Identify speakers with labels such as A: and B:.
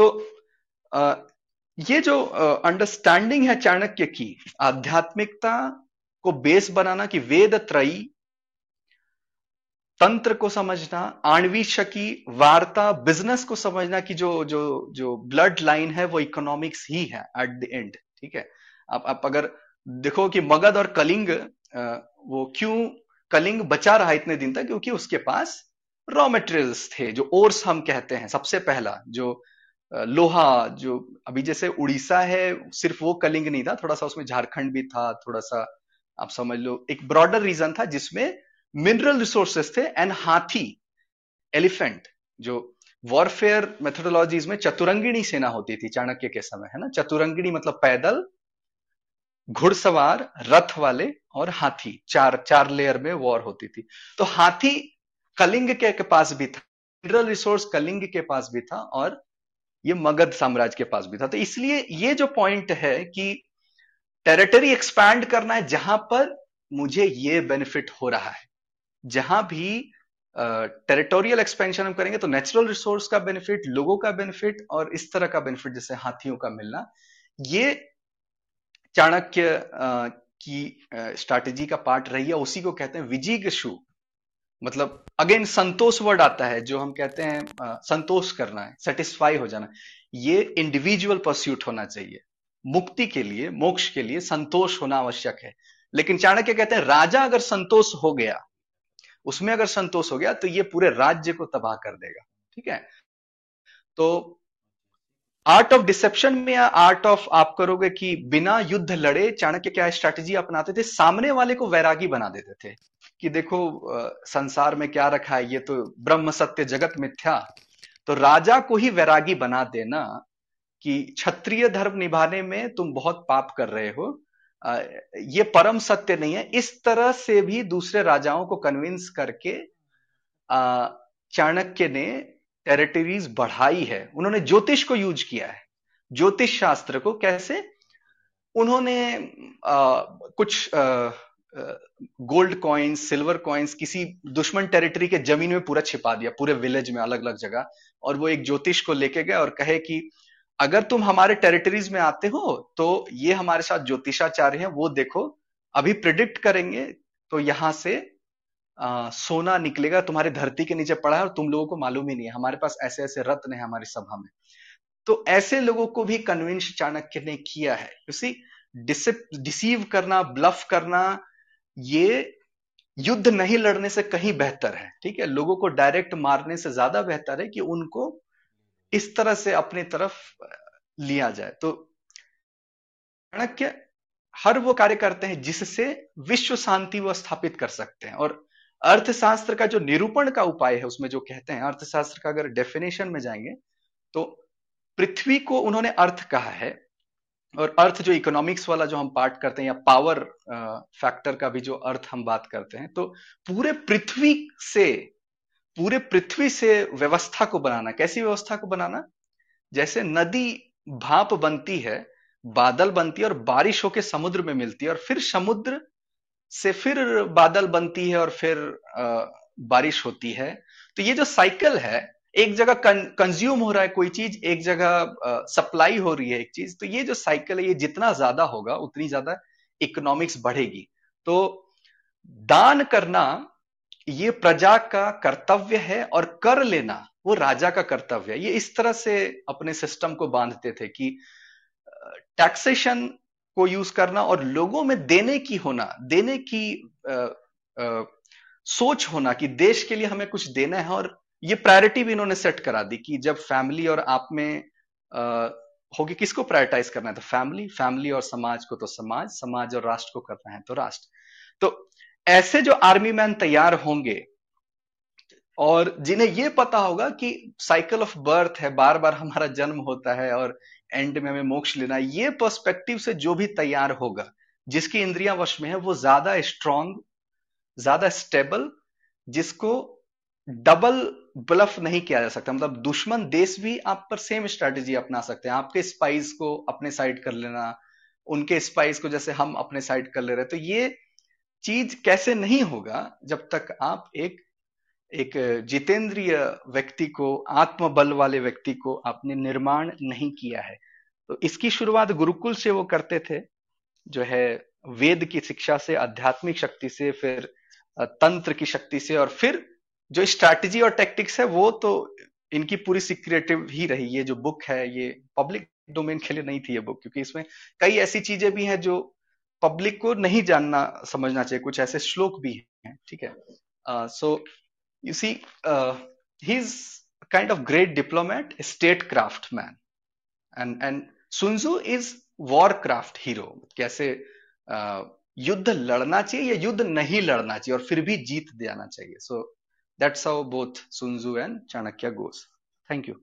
A: तो आ, ये जो अंडरस्टैंडिंग है चाणक्य की आध्यात्मिकता को बेस बनाना कि वेद त्रयी तंत्र को समझना आणवी शकी वार्ता बिज़नेस को समझना कि जो जो जो ब्लड लाइन है वो इकोनॉमिक्स ही है एट द एंड ठीक है? आप, आप अगर देखो कि मगध और कलिंग वो क्यों कलिंग बचा रहा इतने दिन तक? क्योंकि उसके पास रॉ मटेरियल्स थे जो ओर्स हम कहते हैं सबसे पहला जो लोहा जो अभी जैसे उड़ीसा है सिर्फ़ वो कलिंग नहीं था थोड़ा सा उसमें झारखंड भी था थोड़ा सा आप समझ लो एक ब्रॉडर रीजन था जिसमें मिनरल रिसोर्सेस थे एंड हाथी एलिफेंट जो वॉरफेयर मेथोडोलॉजीज में चतुरंगिणी सेना होती थी चाणक्य के समय है ना? चतुरंगिणी मतलब पैदल घुड़सवार रथ वाले और हाथी चार चार लेयर में वॉर होती थी। तो हाथी कलिंग के, के पास भी था मिनरल रिसोर्स कलिंग के पास भी था और ये मगध साम्राज्य के पास भी था। तो इसलिए ये जो पॉइंट है कि टेरिटरी एक्सपैंड करना है जहाँ पर मुझे ये बेनिफिट हो रहा है। जहाँ भी टेरिटोरियल uh, एक्सपेंशन हम करेंगे तो नेचुरल रिसोर्स का बेनिफिट लोगों का बेनिफिट और इस तरह का बेनिफिट जैसे हाथियों का मिलना ये चाणक्य uh, की स्ट्रैटेजी uh, का पार्ट रही है। उसी को कहते हैं विजिगशु मतलब अगेन संतोष वर्ड आता है, जो हम कहते हैं संतोष करना है सेटिस्फाई हो जाना। ये इंडिविजुअल परस्यूट होना चाहिए। मुक्ति के लिए, मोक्ष के लिए संतोष होना आवश्यक है। लेकिन चाणक्य कहते हैं, राजा अगर संतोष हो गया, उसमें अगर संतोष हो गया तो ये पूरे राज्य को तबाह कर देगा। ठीक है? तो आर्ट ऑफ़ डिसेप्शन में या आर्ट ऑफ़ आप करोगे कि बिना युद्ध लड़े चाणक्य क्या स्ट्रैटेजी अपनाते थे? सामने वाले को वैरागी बना देते थे कि देखो संसार में क्या रखा है? ये तो ब्रह्म सत्य जगत मिथ्या। तो राजा को ही वैरागी बना देना कि क्षत्रिय धर्म निभाने में तुम बहुत पाप कर रहे हो। ये परम सत्य नहीं है। इस तरह से भी दूसरे राजाओं को कन्विंस करके चाणक्य ने टेरिटरीज बढ़ाई है। उन्होंने ज्योतिष को यूज़ किया है। ज्योतिष शास्त्र को कैसे? उन्होंने आ, कुछ गोल्ड कॉइन्स सिल्वर कॉइन्स किसी दुश्मन टेरिटरी के ज़मीन में पूरा छिपा दिया पूरे विलेज में अलग अलग जगह और वो एक ज्योतिष को लेके गए और कहे कि अगर तुम हमारे टेरिटरीज में आते हो तो ये हमारे साथ ज्योतिषाचार्य हैं वो देखो अभी प्रिडिक्ट करेंगे तो यहाँ से आ, सोना निकलेगा तुम्हारे धरती के नीचे पड़ा है और तुम लोगों को मालूम ही नहीं है। हमारे पास ऐसे ऐसे रत्न है हमारी सभा में। तो ऐसे लोगों को भी कन्विंस चाणक्य ने किया है। उसी डिसीव करना ब्लफ करना ये युद्ध नहीं लड़ने से कहीं बेहतर है। ठीक है? लोगों को डायरेक्ट मारने से ज़्यादा बेहतर है कि उनको इस तरह से अपनी तरफ़ लिया जाए। तो चाणक्य हर वो कार्य करते हैं जिससे विश्व शांति वो स्थापित कर सकते हैं। और अर्थशास्त्र का जो निरूपण का उपाय है, उसमें जो कहते हैं, अर्थशास्त्र का अगर डेफिनेशन में जाएँगे तो पृथ्वी को उन्होंने अर्थ कहा है, और अर्थ जो इकोनॉमिक्स वाला जो हम पार्ट करते हैं, या पावर फैक्टर का भी जो अर्थ हम बात करते हैं तो पूरे पृथ्वी से, पूरे पृथ्वी से व्यवस्था को बनाना, कैसी व्यवस्था को बनाना? जैसे नदी भाप बनती है, बादल बनती है, और बारिश होके समुद्र में मिलती है, और फिर समुद्र से फिर बादल बनती है और फिर बारिश होती है। तो ये जो साइकिल है, एक जगह कंज्यूम हो रहा है कोई चीज़, एक जगह सप्लाई हो रही है एक चीज़ तो ये जो साइकिल है, ये जितना ज़्यादा होगा, उतनी ज़्यादा इकोनॉमिक्स बढ़ेगी। तो दान करना, ये प्रजा का कर्तव्य है और कर लेना, वो राजा का कर्तव्य है। ये इस तरह से अपने सिस्टम को बांधते थे कि टैक्सेशन को यूज़ करना और लोगों में देने की होना देने की आ, आ, सोच होना कि देश के लिए हमें कुछ देना है और ये प्रायोरिटी भी इन्होंने सेट करा दी कि जब फैमिली और आप में होगी किसको प्रायोरिटाइज करना है? तो फैमिली फैमिली और समाज को तो समाज समाज और राष्ट्र को करना है तो राष्ट्र। तो ऐसे जो आर्मी मैन तैयार होंगे और जिन्हें ये पता होगा कि साइकिल ऑफ़ बर्थ है बार बार हमारा जन्म होता है और एंड में हमें मोक्ष लेना ये पर्सपेक्टिव से जो भी तैयार होगा, जिसकी इंद्रिया वश में है, वो ज़्यादा स्ट्रांग ज़्यादा स्टेबल जिसको डबल ब्लफ नहीं किया जा सकता। मतलब दुश्मन देश भी आप पर सेम स्ट्रेटेजी अपना सकते हैं। आपके स्पाइस को अपने साइड कर लेना, उनके स्पाइस को जैसे हम अपने साइड कर ले रहे तो ये चीज़ कैसे नहीं होगा जब तक आप एक एक जितेंद्रिय व्यक्ति को, आत्मबल वाले व्यक्ति को आपने निर्माण नहीं किया है। तो इसकी शुरुआत गुरुकुल से वो करते थे, जो है वेद की शिक्षा से, आध्यात्मिक शक्ति से, फिर तंत्र की शक्ति से और फिर जो स्ट्रैटेजी और टेक्टिक्स है, वो तो इनकी पूरी सीक्रेटिव ही रही। ये जो बुक है, ये पब्लिक डोमेन के लिए नहीं थी ये बुक, क्योंकि इसमें कई ऐसी चीज़ें भी हैं जो पब्लिक को नहीं जानना, समझना चाहिए। कुछ ऐसे श्लोक भी हैं, ठीक है? So you see he is kind of great diplomat statecraft man and and Sun Tzu is warcraft hero कैसे uh, युद्ध लड़ना चाहिए या युद्ध नहीं लड़ना चाहिए और फिर भी जीत जाना चाहिए। So that's how both Sun Tzu and Chanakya goes thank you